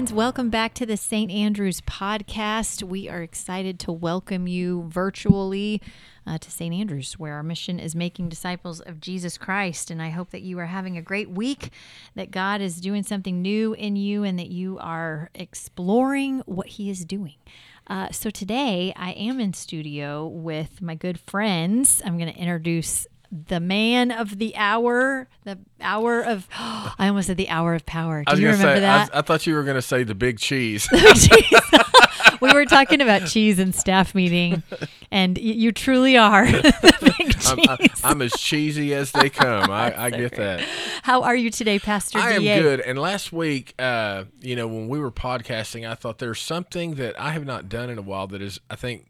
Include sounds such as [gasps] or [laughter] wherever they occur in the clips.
Friends. Welcome back to the St. Andrews podcast. We are excited to welcome you virtually uh, to St. Andrews, where our mission is making disciples of Jesus Christ. And I hope that you are having a great week, that God is doing something new in you, and that you are exploring what He is doing. Uh, so today I am in studio with my good friends. I'm going to introduce the man of the hour, the hour of, [gasps] I almost said the hour of power. Do you remember say, that? I, I thought you were going to say the big [laughs] cheese. we were talking about cheese in staff meeting, and y- you truly are [laughs] the big I'm, cheese. I, am as cheesy as they come. I, [laughs] I get that. How are you today, Pastor I am DA? good. And last week, uh, you know, when we were podcasting, I thought there's something that I have not done in a while that is, I think,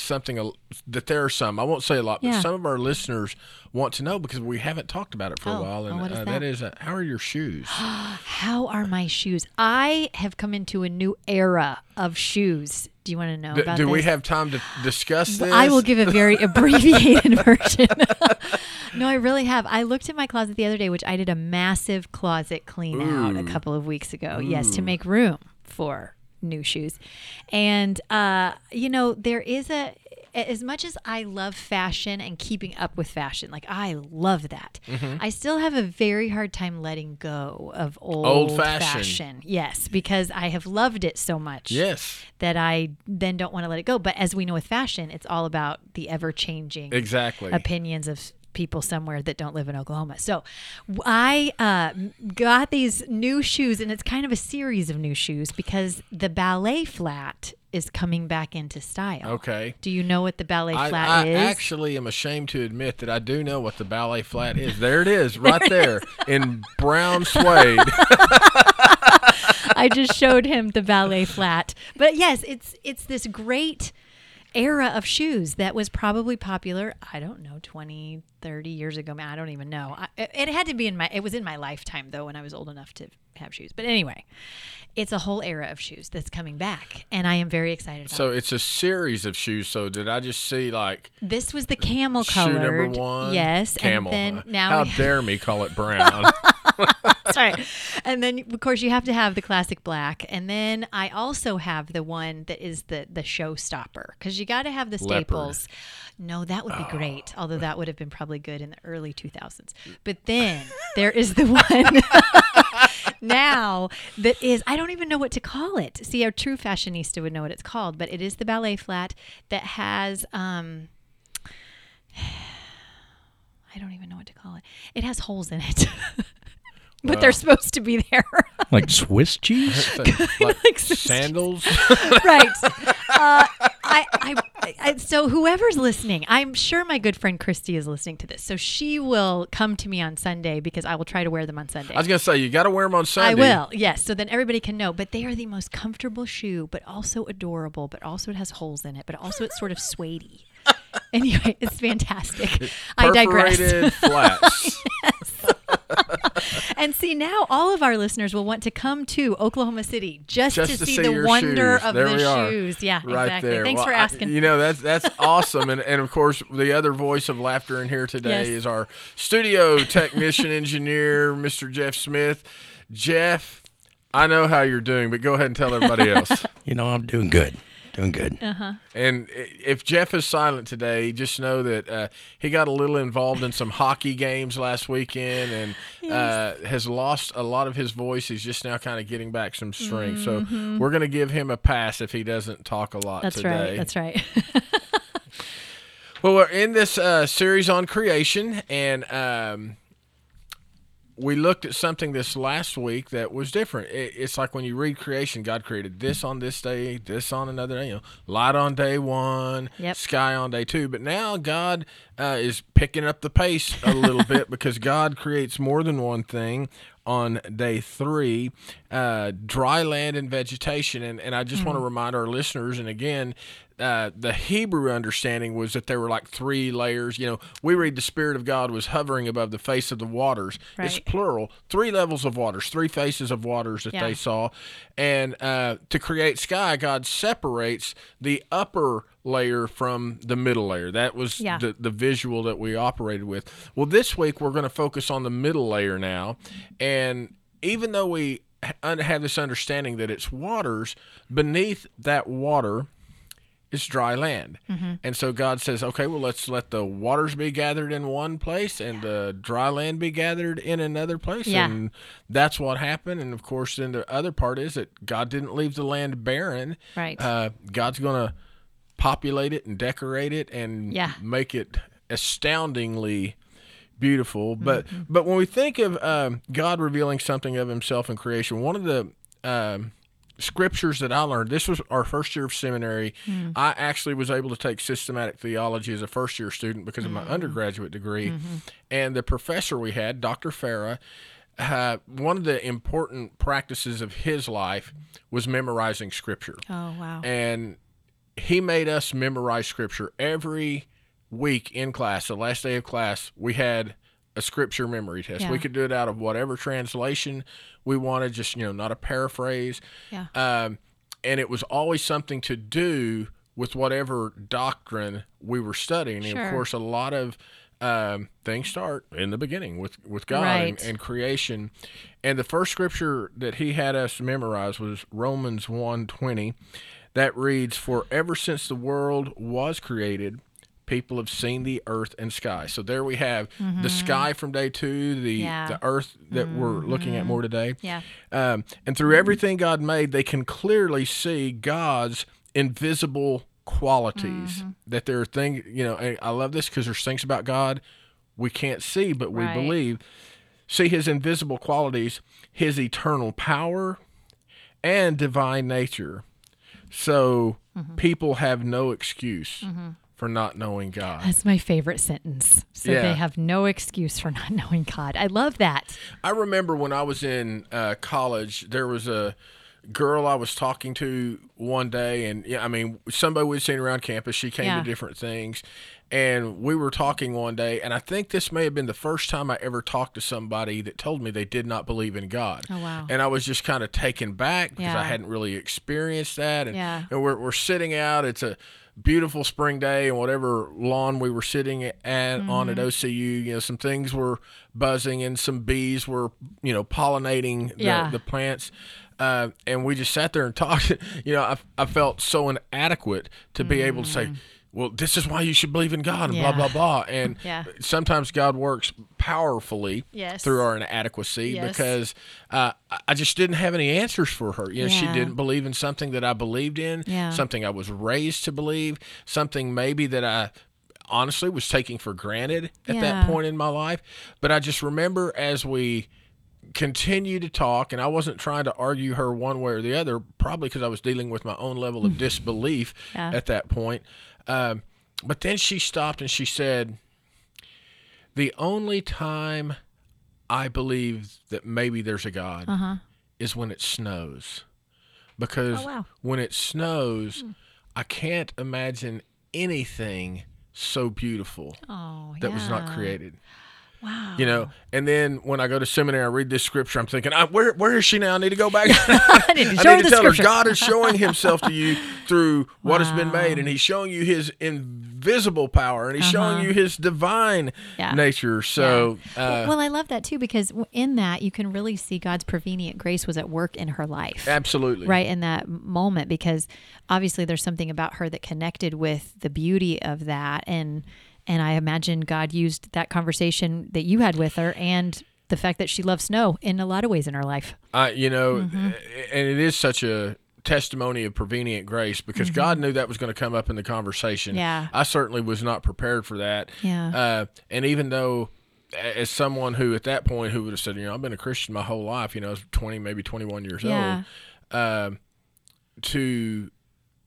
something that there are some. I won't say a lot, but Yeah. some of our listeners want to know because we haven't talked about it for a Oh, while. oh, And is uh, that? is, uh, how are your shoes? [gasps] How are my shoes? I have come into a new era of shoes. Do you want to know D- about do we have time to discuss this? I will give a very [laughs] abbreviated [laughs] version. [laughs] no, I really have. I looked at my closet the other day, which I did a massive closet clean out a couple of weeks ago. Yes, to make room for new shoes. And uh, you know, there is a as much as I love fashion and keeping up with fashion, like I love that, I still have a very hard time letting go of old, Old-fashioned. fashion. Yes, because I have loved it so much Yes, that I then don't want to let it go. But as we know with fashion, it's all about the ever changing exactly. opinions of people somewhere that don't live in Oklahoma. So I uh, got these new shoes, and it's kind of a series of new shoes because the ballet flat is coming back into style. Okay. Do you know what the ballet flat I is? I actually am ashamed to admit that I do know what the ballet flat is. There it is, right there [laughs] in brown suede. [laughs] I just showed him the ballet flat. But yes, it's it's this great era of shoes that was probably popular, I don't know, 20, 30 years ago. Man, I don't even know. I, it had to be in my it was in my lifetime though when I was old enough to have shoes. But anyway, it's a whole era of shoes that's coming back and I am very excited about So it. it's a series of shoes. So did I just see like This was the camel shoe number one? Yes, camel. and then now how dare me call it [laughs] brown? [laughs] Right. And then, of course, you have to have the classic black. And then I also have the one that is the the showstopper because you got to have the Leopard. staples. No, that would be great. Although that would have been probably good in the early 2000s. But then there is the one [laughs] now that is I don't even know what to call it. See, a true fashionista would know what it's called, but it is the ballet flat that has um [sighs] I don't even know what to call it. It has holes in it. [laughs] but they're supposed to be there. [laughs] like Swiss cheese. [laughs] [laughs] Like Like sandals. right. Uh, I, I, I, so whoever's listening, I'm sure my good friend Christy is listening to this. So she will come to me on Sunday because I will try to wear them on Sunday. I was gonna say you got to wear them on Sunday. I will, yes. So then everybody can know. But they are the most comfortable shoe, but also adorable, but also it has holes in it, but also it's sort of suedey. anyway, it's fantastic. I digress. Perforated flats. [laughs] And see, now all of our listeners will want to come to Oklahoma City just, Just to, to see, see the wonder shoes. of There the shoes. Yeah, right exactly. there. Thanks Well, for I- asking. you know that's that's [laughs] awesome, and and of course the other voice of laughter in here today Yes. is our studio technician [laughs] engineer, Mr. Jeff Smith. Jeff, I know how you're doing, but go ahead and tell everybody else. You know, I'm doing good. Doing good. Uh-huh. And if Jeff is silent today, just know that uh, he got a little involved in some hockey games last weekend and uh, has lost a lot of his voice. He's just now kind of getting back some strength. So we're going to give him a pass if he doesn't talk a lot Mm-hmm. That's today. right. That's right. [laughs] Well, we're in this uh, series on creation, and um, we looked at something this last week that was different. It, it's like when you read creation, God created this on this day, this on another day. You know, light on day one, Yep. sky on day two. But now God uh, is picking up the pace a little [laughs] bit because God creates more than one thing on day three. uh, dry land and vegetation. And, and I just want to remind our listeners, and again, uh, the Hebrew understanding was that there were like three layers. You know, we read the Spirit of God was hovering above the face of the waters. It's plural, three levels of waters, three faces of waters that Yeah. they saw. And uh, to create sky, God separates the upper layer from the middle layer. That was Yeah. the, the visual that we operated with. Well, this week we're going to focus on the middle layer now. And even though we have this understanding that it's waters, beneath that water is dry land. And so God says, okay, well, let's let the waters be gathered in one place and the dry land be gathered in another place. Yeah. And that's what happened. And of course, then the other part is that God didn't leave the land barren. Right. Uh, God's going to populate it and decorate it and Yeah. make it astoundingly beautiful. But Mm-hmm. but when we think of um, God revealing something of Himself in creation, one of the um, scriptures that I learned. This was our first year of seminary. Hmm. I actually was able to take systematic theology as a first year student because of my undergraduate degree. Mm-hmm. And the professor we had, Dr. Farah, uh, one of the important practices of his life was memorizing scripture Oh wow. and he made us memorize scripture every week in class. The last day of class, we had a scripture memory test. Yeah. We could do it out of whatever translation we wanted, just you know, not a paraphrase. Yeah. Um, and it was always something to do with whatever doctrine we were studying. And of course, a lot of um, things start in the beginning with with God Right. and, and creation. And the first scripture that he had us memorize was Romans 1:20 that reads for ever since the world was created people have seen the earth and sky. So there we have the sky from day 2, the Mm-hmm. Yeah. Mm-hmm. the earth that we're looking at more today. Yeah. Um, and through everything God made, they can clearly see God's invisible qualities. Mm-hmm. That there are things, you know, I love this because there's things about God we can't see, but we Right. believe. See his invisible qualities, his eternal power, and divine nature. So Mm-hmm. people have no excuse for not knowing God. That's my favorite sentence. So Yeah. they have no excuse for not [laughs] knowing God. I love that. I remember when I was in uh, college, there was a girl I was talking to one day, and yeah, I mean, somebody we'd seen around campus. She came Yeah. to different things, and we were talking one day, and I think this may have been the first time I ever talked to somebody that told me they did not believe in God. Oh, wow. And I was just kind of taken back because I hadn't really experienced that, and, Yeah. and we're we're sitting out. It's a beautiful spring day and whatever lawn we were sitting at on Mm-hmm. at OCU, you know, some things were buzzing and some bees were, you know, pollinating the, Yeah. the plants. Uh, and we just sat there and [laughs] talked. You know, I, I felt so inadequate to be able to say, well, this is why you should believe in God and. Yeah. blah, blah, blah. And [laughs] Yeah. sometimes God works powerfully Yes. through our inadequacy Yes. because uh, I- just didn't have any answers for her. You know, she didn't believe in something that I believed in, Yeah. something I was raised to believe, something maybe that I honestly was taking for granted at Yeah. that point in my life. But I just remember as we continued to talk, and I wasn't trying to argue her one way or the other, probably because I was dealing with my own level of disbelief Yeah. at that point. Um, but then she stopped and she said, The only time I believe that maybe there's a God is when it snows. Because Uh-huh. Oh, wow. When it snows, I can't imagine anything so beautiful Oh, that was not created. Wow. You know, and then when I go to seminary, I read this scripture. I'm thinking, I, where where is she now? I need to go back. [laughs] I need to [laughs] I need to tell scripture. her God is showing Himself to you through what has been made, and He's showing you His invisible power, and He's showing Uh-huh. you His divine Yeah. nature. So, Yeah. uh, well, I love that too because in that you can really see God's prevenient grace was at work in her life. absolutely, Right in that moment, because obviously there's something about her that connected with the beauty of that, and and I imagine God used that conversation that you had with her and the fact that she loves snow in a lot of ways in her life. I, you know, Mm-hmm. and it is such a testimony of prevenient grace because God knew that was going to come up in the conversation. Mm-hmm. Yeah. I certainly was not prepared for that. Yeah. Uh, and even though, as someone who at that point who would have said, you know, I've been a Christian my whole life, you know, I was 20, maybe 21 years Yeah. old, um, to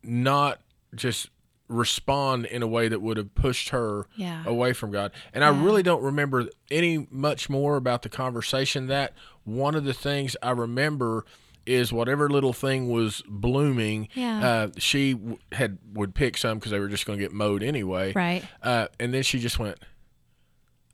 not just respond in a way that would have pushed her Yeah. away from God. And I really don't remember any much more about the conversation that one of the things I remember is whatever little thing was blooming. Yeah. Uh, she w- had would pick some because they were just going to get mowed anyway. Right. Uh, and then she just went.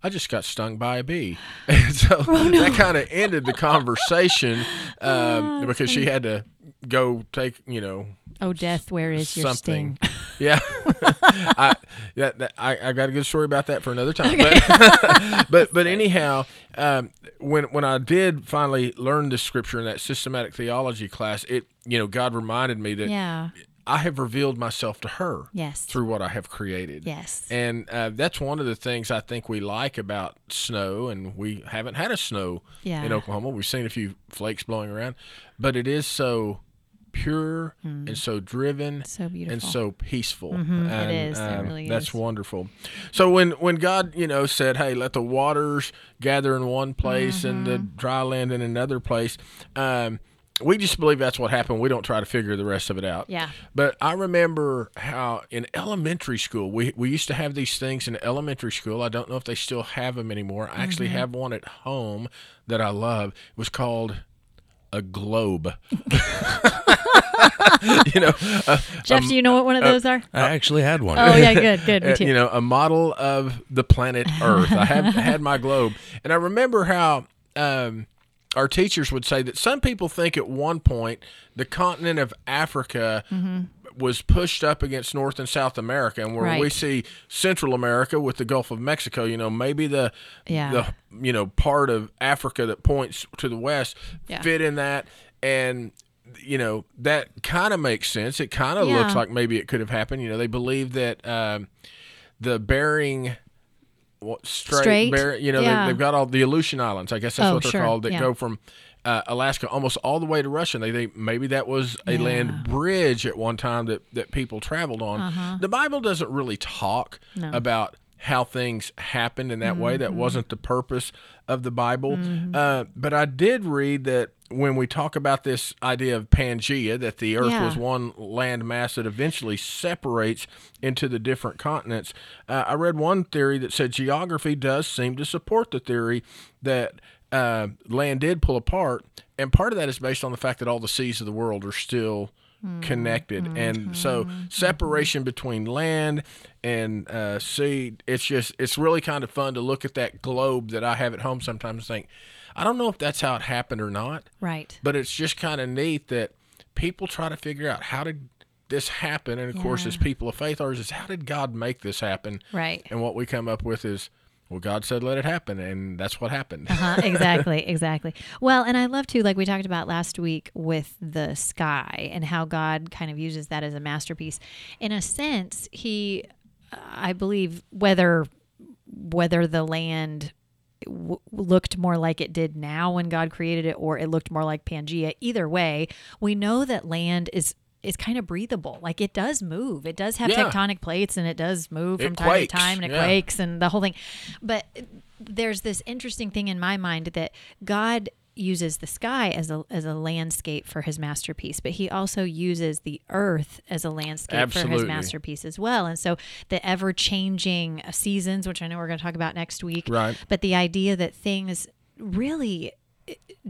I just got stung by a bee, [laughs] and so Oh, that kind of ended the conversation [laughs] um, because she had to go take you know Oh, death, where is your something. sting? [laughs] Yeah, [laughs] I, that, I I got a good story about that for another time. [laughs] But, but but anyhow, um, when when I did finally learn the scripture in that systematic theology class, it you know God reminded me that Yeah. I have revealed myself to her Yes. through what I have created. Yes. And uh, that's one of the things I think we like about snow, and we haven't had a snow Yeah. in Oklahoma. We've seen a few flakes blowing around, but it is so pure and so driven Mm. So and so peaceful. Mhm, it And, is. It um, really That's is. wonderful. So when when God, you know, said, "Hey, let the waters gather in one place and the Mm-hmm. dry land in another place," um, we just believe that's what happened. We don't try to figure the rest of it out. Yeah. But I remember how in elementary school we we used to have these things in elementary school. I don't know if they still have them anymore. I actually Mm-hmm. have one at home that I love. It was called a globe. [laughs] [laughs] you know, uh, Jeff, do you know what one of those are? I actually had one. Oh, yeah, [laughs] good, good. Me uh, too. you know, a model of the planet Earth. I have had my globe, and I remember how um, our teachers would say that some people think at one point the continent of Africa was pushed up against North and South America, and where we see Central America with the Gulf of Mexico, you know, maybe the Yeah. the you know part of Africa that points to the west Yeah. fit in that, and you know that kind of makes sense. It kind of looks like maybe it could have happened. You know, they believe that um, the Bering what, Strait, Strait? Bering, you know, Yeah. they, they've got all the Aleutian Islands. I guess that's Oh, what they're sure. called. That Yeah. go from uh, Alaska almost all the way to Russia. They think maybe that was a Yeah. land bridge at one time that that people traveled on. The Bible doesn't really talk Uh-huh. No. about how things happened in that way. Mm-hmm. That wasn't the purpose of the Bible. Uh, but I did read that when we talk about this idea of Pangea, that the Earth Yeah. was one land mass that eventually separates into the different continents. Uh, I read one theory that said geography does seem to support the theory that uh, land did pull apart, and part of that is based on the fact that all the seas of the world are still connected, and so separation between land and uh, sea. It's just it's really kind of fun to look at that globe that I have at home sometimes and think. I don't know if that's how it happened or not, Right. but it's just kind of neat that people try to figure out how did this happen and of course as people of faith ours is how did god make this happen Right. and what we come up with is well god said let it happen and that's what happened Uh-huh, [laughs] exactly, exactly. Well, and I love to, like we talked about last week with the sky and how God kind of uses that as a masterpiece. In a sense, He, I believe, whether whether the land w- looked more like it did now when God created it, or it looked more like Pangea. Either way, we know that land is is kind of breathable. Like it does move. It does have Yeah. tectonic plates, and it does move It from time quakes, to time, and it yeah. quakes, and the whole thing. But there's this interesting thing in my mind that God uses the sky as a as a landscape for his masterpiece, but he also uses the earth as a landscape for his masterpiece as well. And so the ever changing seasons, which I know we're going to talk about next week, Right. but the idea that things really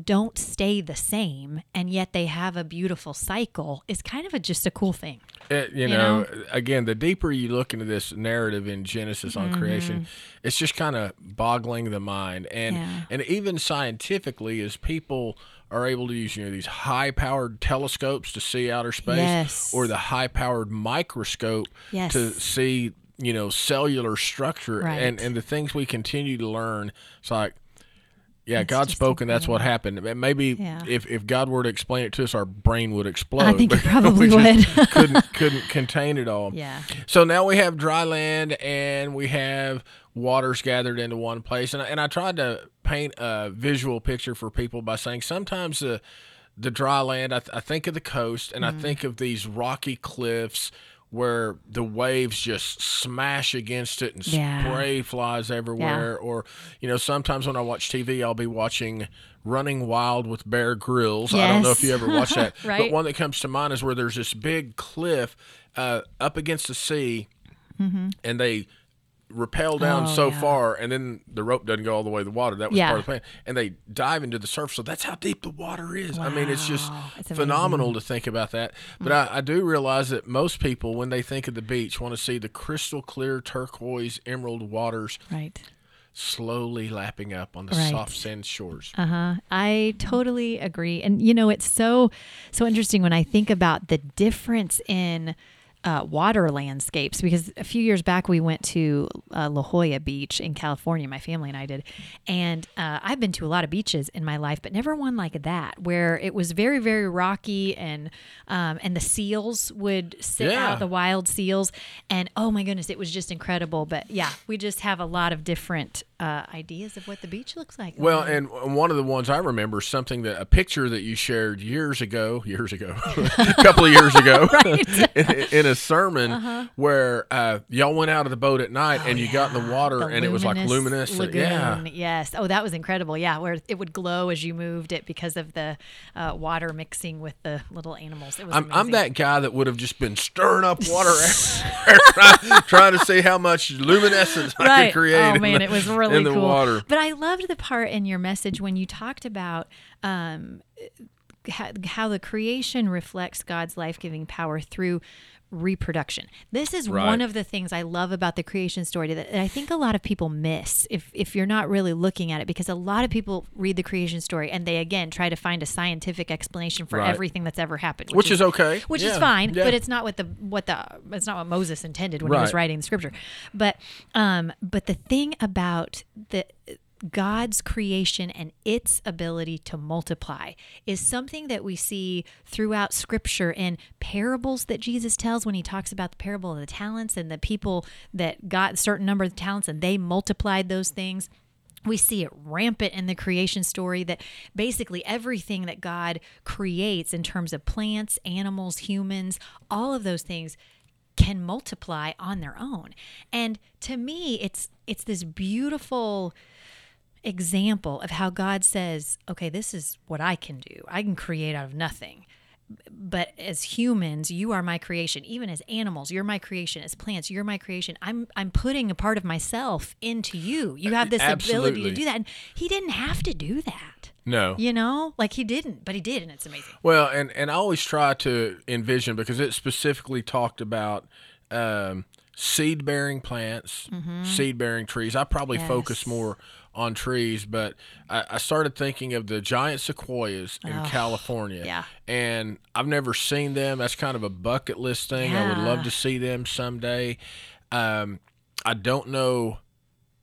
don't stay the same and yet they have a beautiful cycle is kind of a, just a cool thing. It- you, You know, know? again, the deeper you look into this narrative in Genesis on creation, it's just kind of boggling the mind. And Mm-hmm. Yeah. and even scientifically, as people are able to use you know these high powered telescopes to see outer space, Yes. or the high powered microscope Yes. to see you know cellular structure, Right. and and the things we continue to learn. It's like. Yeah, It's God spoke, and that's what happened. Maybe Yeah. if, if God were to explain it to us, our brain would explode. I think it [laughs] probably would. [laughs] couldn't couldn't contain it all. Yeah. So now we have dry land and we have waters gathered into one place. And I, and I tried to paint a visual picture for people by saying sometimes the the dry land, I, th- I think of the coast and Mm-hmm. I think of these rocky cliffs where the waves just smash against it and Yeah. spray flies everywhere. Or, you know, sometimes when I watch TV, I'll be watching Running Wild with Bear Grylls. I don't know if you ever watched that. [laughs] But one that comes to mind is where there's this big cliff uh, up against the sea, Mm-hmm. and they rappel down Oh, so yeah. far, and then the rope doesn't go all the way to the water. That was Yeah. part of the plan. And they dive into the surf, so that's how deep the water is. I mean, it's just It's phenomenal to think about that. But I, I do realize that most people, when they think of the beach, want to see the crystal clear turquoise emerald waters Right. slowly lapping up on the Right. soft sand shores. Uh huh. I totally agree. And you know, it's so so interesting when I think about the difference in uh, water landscapes because a few years back we went to uh, La Jolla Beach in California. My family and I did, and uh, I've been to a lot of beaches in my life, but never one like that where it was very very rocky and um, and the seals would sit Yeah. out the wild seals, and oh my goodness, it was just incredible. But yeah, we just have a lot of different uh, ideas of what the beach looks like. Well, and one of the ones I remember is something that a picture that you shared years ago, years ago, [laughs] a couple of years ago, [laughs] [laughs] in, in a sermon where uh, y'all went out of the boat at night and you got in the water Uh-huh. The and it was like luminous lagoon. Yeah. Yes. Oh, that was incredible. Yeah, where it would glow as you moved it because of the uh, water mixing with the little animals. It was I'm, I'm that guy that would have just been stirring up [laughs] water, [laughs] trying, trying to see how much luminescence I could create. Oh man, the- it was really [laughs] in the cool. water. But I loved the part in your message when you talked about um, how, how the creation reflects God's life-giving power through reproduction. This is Right. one of the things I love about the creation story that I think a lot of people miss if if you're not really looking at it because a lot of people read the creation story and they again try to find a scientific explanation for Right. everything that's ever happened, Which is okay. which Yeah. is fine, Yeah. but it's not what the what the it's not what Moses intended when he was writing the scripture. But um but the thing about the God's creation and its ability to multiply is something that we see throughout scripture in parables that Jesus tells when he talks about the parable of the talents and the people that got a certain number of talents and they multiplied those things. We see it rampant in the creation story that basically everything that God creates in terms of plants, animals, humans, all of those things can multiply on their own. And to me, it's it's this beautiful example of how God says, okay, this is what I can do. I can create out of nothing. But as humans, you are my creation. Even as animals, you're my creation. As plants, you're my creation. I'm I'm putting a part of myself into you. You have this ability to do that. And he didn't have to do that. No. You know? Like he didn't, but he did, and it's amazing. Well, and, and I always try to envision because it specifically talked about um, seed bearing plants, seed bearing trees. I probably focus more on trees, but I, I started thinking of the giant sequoias in California. yeah. And I've never seen them. That's kind of a bucket list thing. I would love to see them someday. Um, I don't know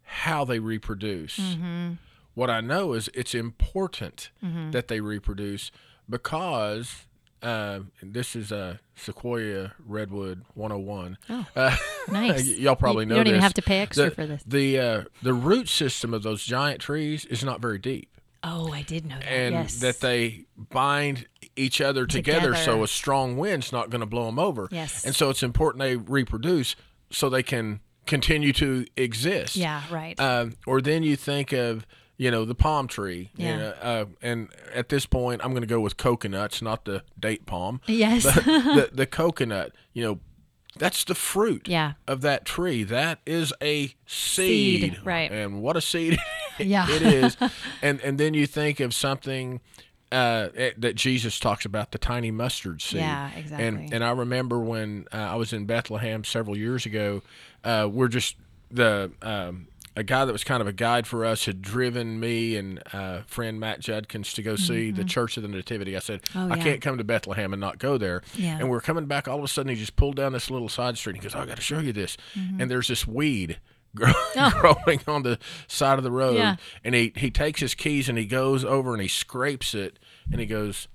how they reproduce. Mm-hmm. What I know is it's important Mm-hmm. that they reproduce because uh, this is a Sequoia Redwood 101. Oh, [laughs] Uh, nice. y- [laughs] y'all probably You- know you don't even have to pay extra the, for this. The uh, the root system of those giant trees is not very deep, Oh, I did know that. and yes. that they bind each other together, so a strong wind's not going to blow them over. Yes. and so it's important they reproduce so they can continue to exist. Yeah, right. Um, or then you think of you know the palm tree. you know, uh, and at this point, I'm going to go with coconuts, not the date palm. yes. [laughs] the the coconut. You know, that's the fruit. Yeah. Of that tree. That is a seed. Seed, right. And what a seed [laughs] Yeah. it is. And and then you think of something. Uh, eh, that Jesus talks about the tiny mustard seed. Yeah, exactly. And and I remember when uh, I was in Bethlehem several years ago, uh, we're just the um, a guy that was kind of a guide for us had driven me and uh, friend Matt Judkins to go see the Church of the Nativity. I said Mm-hmm. Oh, I yeah. can't come to Bethlehem and not go there. Yeah. And we're coming back. All of a sudden, he just pulled down this little side street. And he goes, "I got to show you this." Mm-hmm. And there's this weed. grow- [laughs] [laughs] Growing on the side of the road, Oh. Yeah. and he he takes his keys and he goes over and he scrapes it, and he goes,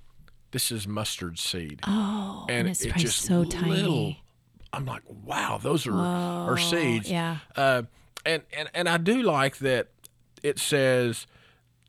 "This is mustard seed." oh, and, it's it just so little, tiny. I'm like, wow, those are are seeds. yeah. Uh, and and and I do like that. It says,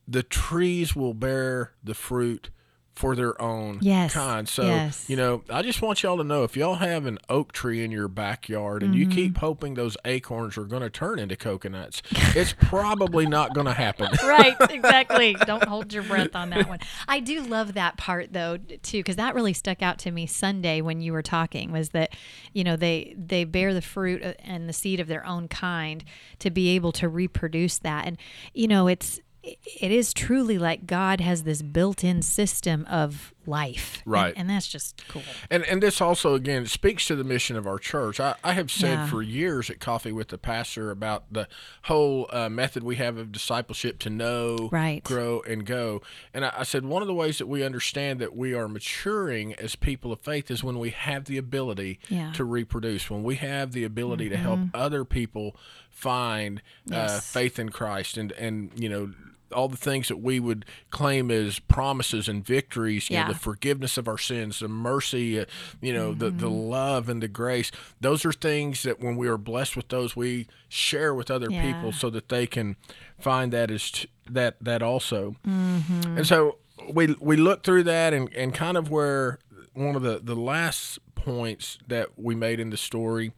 the trees will bear the fruit for their own Yes, kind. So, yes. you know, I just want y'all to know if y'all have an oak tree in your backyard and you Mm-hmm. keep hoping those acorns are going to turn into coconuts, it's probably not going to happen. [laughs] right, [laughs] exactly. Don't hold your breath on that one. I do love that part though too because that really stuck out to me Sunday when you were talking was that you know they they bear the fruit uh, and the seed of their own kind to be able to reproduce that and you know it's it is truly like God has this built-in system of life. Right. And, that's just cool. And and this also again speaks to the mission of our church. I, I have said Yeah. for years at Coffee with the Pastor about the whole uh, method we have of discipleship to know, Right. grow, and go. And I, I said one of the ways that we understand that we are maturing as people of faith is when we have the ability Yeah. Mm-hmm. to reproduce, when we have the ability to help other people find uh, faith in Christ, and and you know. All the things that we would claim as promises and victories, you know, the forgiveness of our sins, the mercy, uh, you know, the, the Mm-hmm. love and the grace. Those are things that when we are blessed with those, we share with other Yeah. people so that they can find that as t- that that also. Mm-hmm. And so we we look through that and, and kind of where one of the the last points that we made in the story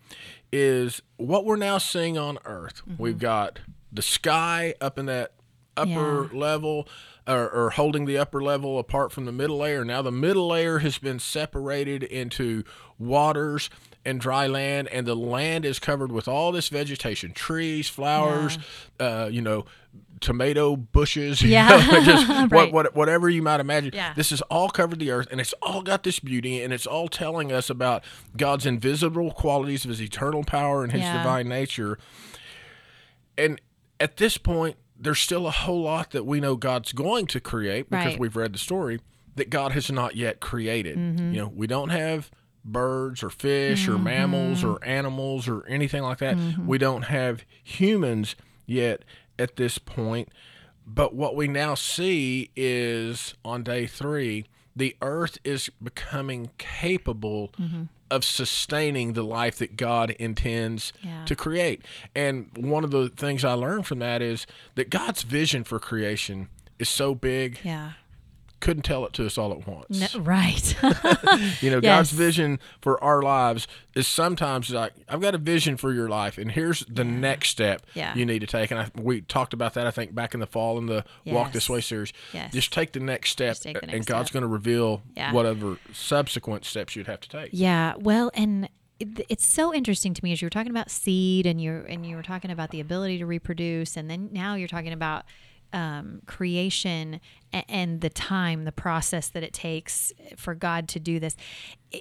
is what we're now seeing on earth. Mm-hmm. We've got the sky up in that upper Yeah. level or, or holding the upper level apart from the middle layer. Now the middle layer has been separated into waters and dry land, and the land is covered with all this vegetation, trees, flowers, uh, you know, tomato bushes, [laughs] you Yeah. know, just [laughs] what, Right. what, whatever you might imagine. Yeah. This has all covered the earth, and it's all got this beauty, and it's all telling us about God's invisible qualities of His eternal power and His Yeah. divine nature. And at this point, there's still a whole lot that we know God's going to create because Right. we've read the story that God has not yet created. Mm-hmm. You know, we don't have birds or fish or mammals or animals or anything like that. Mm-hmm. We don't have humans yet at this point. But what we now see is on day three, the earth is becoming capable Mm-hmm. of sustaining the life that God intends Yeah. to create. And one of the things I learned from that is that God's vision for creation is so big, Yeah. Couldn't tell it to us all at once. No, right. [laughs] You know, [laughs] Yes. God's vision for our lives is sometimes like, I've got a vision for your life, and here's the next step Yeah. you need to take. And I, we talked about that, I think, back in the fall in the Walk This Way series. Yes. Just take the next step, the and God's going to reveal Yeah. whatever subsequent steps you'd have to take. Yeah, well, and it's so interesting to me as you were talking about seed, and you and you were talking about the ability to reproduce, and then now you're talking about um, creation and, the time, the process that it takes for God to do this.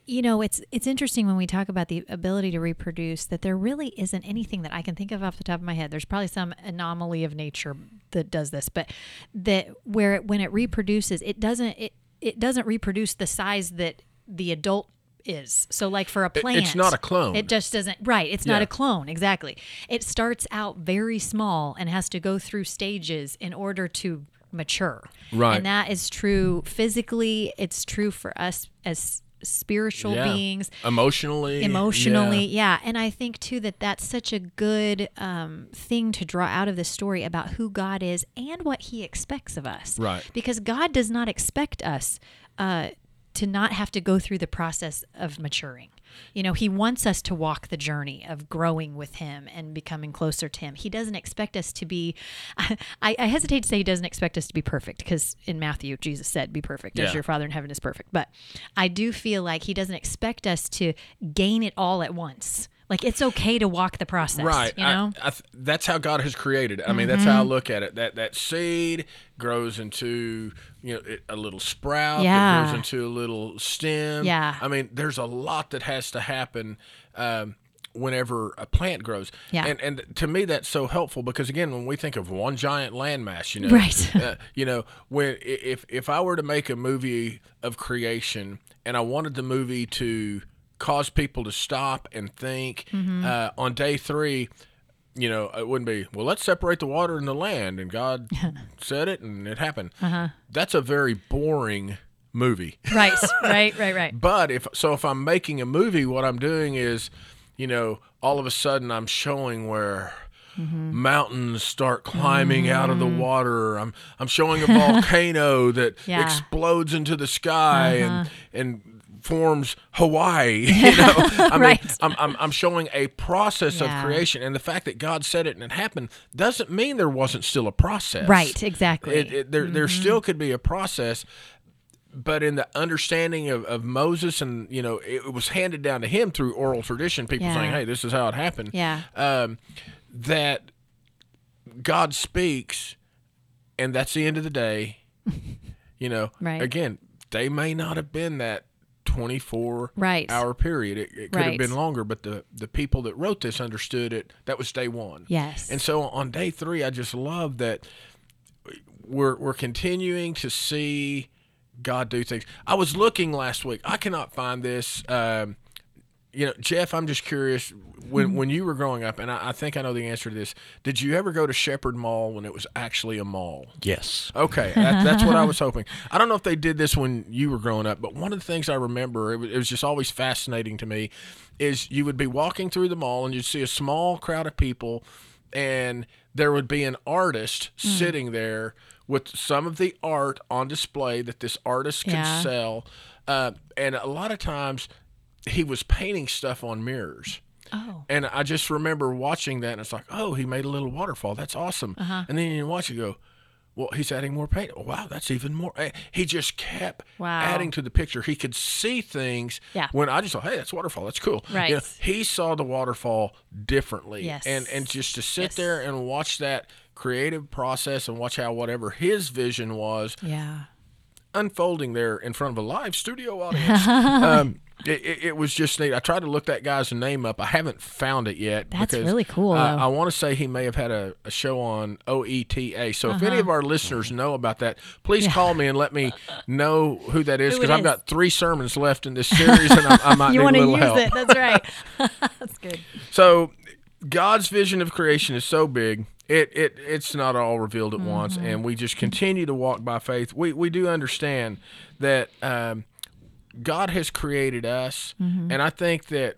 You know, it's it's interesting when we talk about the ability to reproduce that there really isn't anything that I can think of off the top of my head. There's probably some anomaly of nature that does this, but that where it, when it reproduces, it doesn't it it doesn't reproduce the size that the adult is. So like for a plant, it's not a clone. It just doesn't. Right. It's not Yeah. a clone. Exactly. It starts out very small and has to go through stages in order to mature. Right. And that is true physically. It's true for us as spiritual Yeah. beings Emotionally. emotionally yeah. yeah. and i think too that that's such a good um, thing to draw out of this story about who god is and what he expects of us Right. because god does not expect us uh, to not have to go through the process of maturing. You know he wants us to walk the journey of growing with him and becoming closer to him. He doesn't expect us to be [laughs] i, I hesitate to say he doesn't expect us to be perfect because in matthew jesus said be perfect Yeah. as your father in heaven is perfect. But i do feel like he doesn't expect us to gain it all at once like it's okay to walk the process Right. you know I, I th- that's how God has created. it. I mean, that's Mm-hmm. how I look at it. That that seed grows into you know it, a little sprout. Yeah. Grows into a little stem. Yeah. I mean, there's a lot that has to happen. Um, Whenever a plant grows, Yeah. and and to me that's so helpful because again, when we think of one giant landmass, you know, Right. [laughs] uh, you know, when if if I were to make a movie of creation and I wanted the movie to cause people to stop and think Mm-hmm. uh, on day three, you know, it wouldn't be well. Let's separate the water and the land, and God [laughs] said it, and it happened. Uh-huh. That's a very boring movie. [laughs] right right right right But if so, if I'm making a movie, what I'm doing is, you know, all of a sudden I'm showing where mountains start climbing out of the water. I'm I'm showing a volcano [laughs] that Yeah. explodes into the sky and and forms Hawaii. [laughs] You [laughs] know, I mean, Right. I'm, I'm I'm showing a process Yeah. of creation, and the fact that God said it and it happened doesn't mean there wasn't still a process. Right, exactly. It, it, there there still could be a process but in the understanding of, of Moses and you know it, it was handed down to him through oral tradition people Yeah. saying hey this is how it happened Yeah. um, that God speaks and that's the end of the day [laughs] you know Right. again they may not have been that 24 Right. hour period it, it could have been longer but the the people that wrote this understood it that was day one Yes. and so on day three, I just love that we're we're continuing to see God do things. I was looking last week. I cannot find this. Um, you know, Jeff, I'm just curious. When when you were growing up, and I, I think I know the answer to this. Did you ever go to Shepherd Mall when it was actually a mall? Yes. Okay, that, that's what I was hoping. I don't know if they did this when you were growing up, but one of the things I remember, it was, it was just always fascinating to me, is you would be walking through the mall and you'd see a small crowd of people, and there would be an artist sitting there with some of the art on display that this artist could Yeah. sell, uh, and a lot of times he was painting stuff on mirrors. oh. And I just remember watching that, and it's like, oh, he made a little waterfall. That's awesome. Uh-huh. And then you watch it go, well, he's adding more paint. Oh, wow, that's even more. eh, He just kept Wow. adding to the picture. He could see things. Yeah. When I just thought, hey, that's waterfall. That's cool. You know, Right. he saw the waterfall differently. Yes. And and just to sit Yes. there and watch that creative process and watch how whatever his vision was Yeah. unfolding there in front of a live studio audience. [laughs] um, it, it, it was just neat. I tried to look that guy's name up. I haven't found it yet. That's because, really cool, uh. I want to say he may have had a, a show on OETA. So if Uh-huh. any of our listeners know about that, please call me and let me know who that is because I've is. got three sermons left in this series and I, I might [laughs] You need a want to little use help. it. That's right. [laughs] [laughs] That's good. So God's vision of creation is so big. It, it it's not all revealed at once, Mm-hmm. and we just continue to walk by faith. We we do understand that um, God has created us, Mm-hmm. and I think that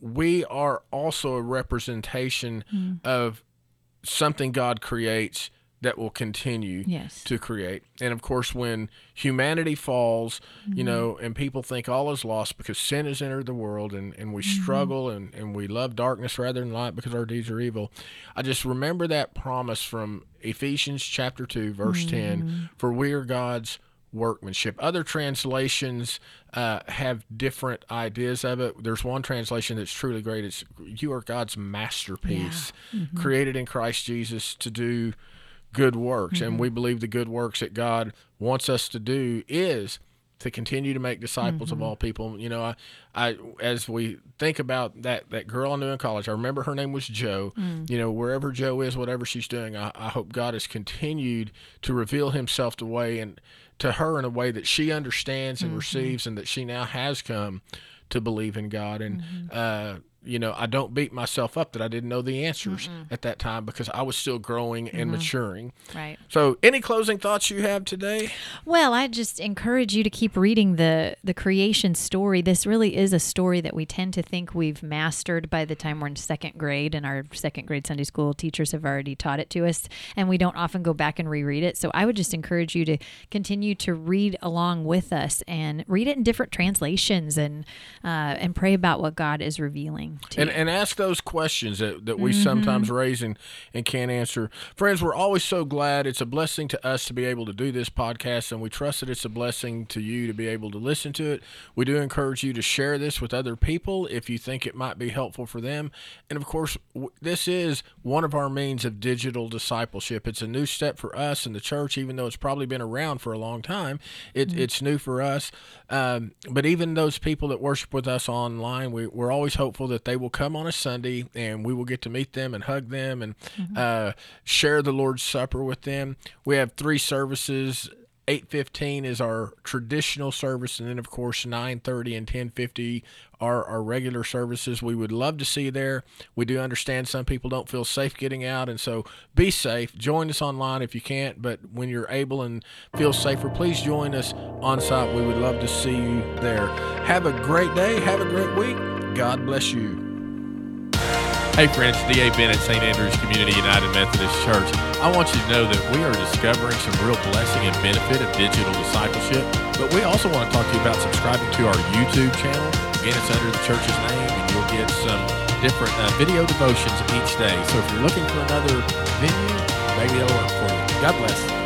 we are also a representation Mm. of something God creates that will continue Yes. to create. And of course, when humanity falls, Mm-hmm. you know, and people think all is lost because sin has entered the world and, and we Mm-hmm. struggle and, and we love darkness rather than light because our deeds are evil. I just remember that promise from Ephesians chapter 2, verse Mm-hmm. 10 For we are God's workmanship. Other translations uh, have different ideas of it. There's one translation that's truly great. It's you are God's masterpiece, Mm-hmm. created in Christ Jesus to do good works. And we believe the good works that God wants us to do is to continue to make disciples of all people. You know, I, I as we think about that that girl I knew in college, I remember her name was Joe. You know, wherever Joe is, whatever she's doing, I, I hope God has continued to reveal Himself to way and to her in a way that she understands and receives, and that she now has come to believe in God. And uh, you know, I don't beat myself up that I didn't know the answers at that time because I was still growing and maturing. Right. So, any closing thoughts you have today? Well, I just encourage you to keep reading the the creation story. This really is a story that we tend to think we've mastered by the time we're in second grade, and our second grade Sunday school teachers have already taught it to us, and we don't often go back and reread it. So I would just encourage you to continue to read along with us and read it in different translations and uh, and pray about what God is revealing to and, you. and ask those questions that, that we Mm-hmm. sometimes raise and, and can't answer. Friends, we're always so glad. It's a blessing to us to be able to do this podcast, and we trust that it's a blessing to you to be able to listen to it. We do encourage you to share this with other people if you think it might be helpful for them. And of course, w- this is one of our means of digital discipleship. It's a new step for us in the church, even though it's probably been around for a long time. It, It's new for us. Um, but even those people that worship with us online, we, we're always hopeful that they will come on a Sunday and we will get to meet them and hug them and uh, share the Lord's Supper with them. We have three services. 8:15 is our traditional service and then of course 9:30 and 10:50 are our regular services. We would love to see you there. We do understand some people don't feel safe getting out and so be safe. Join us online if you can't, but when you're able and feel safer, please join us on site. We would love to see you there. Have a great day. Have a great week. God bless you. Hey friends, D.A. Bennett, St. Andrews Community United Methodist Church. I want you to know that we are discovering some real blessing and benefit of digital discipleship, but we also want to talk to you about subscribing to our YouTube channel. Again, it's under the church's name, and you'll get some different uh, video devotions each day. So if you're looking for another venue, maybe it'll work for you. God bless.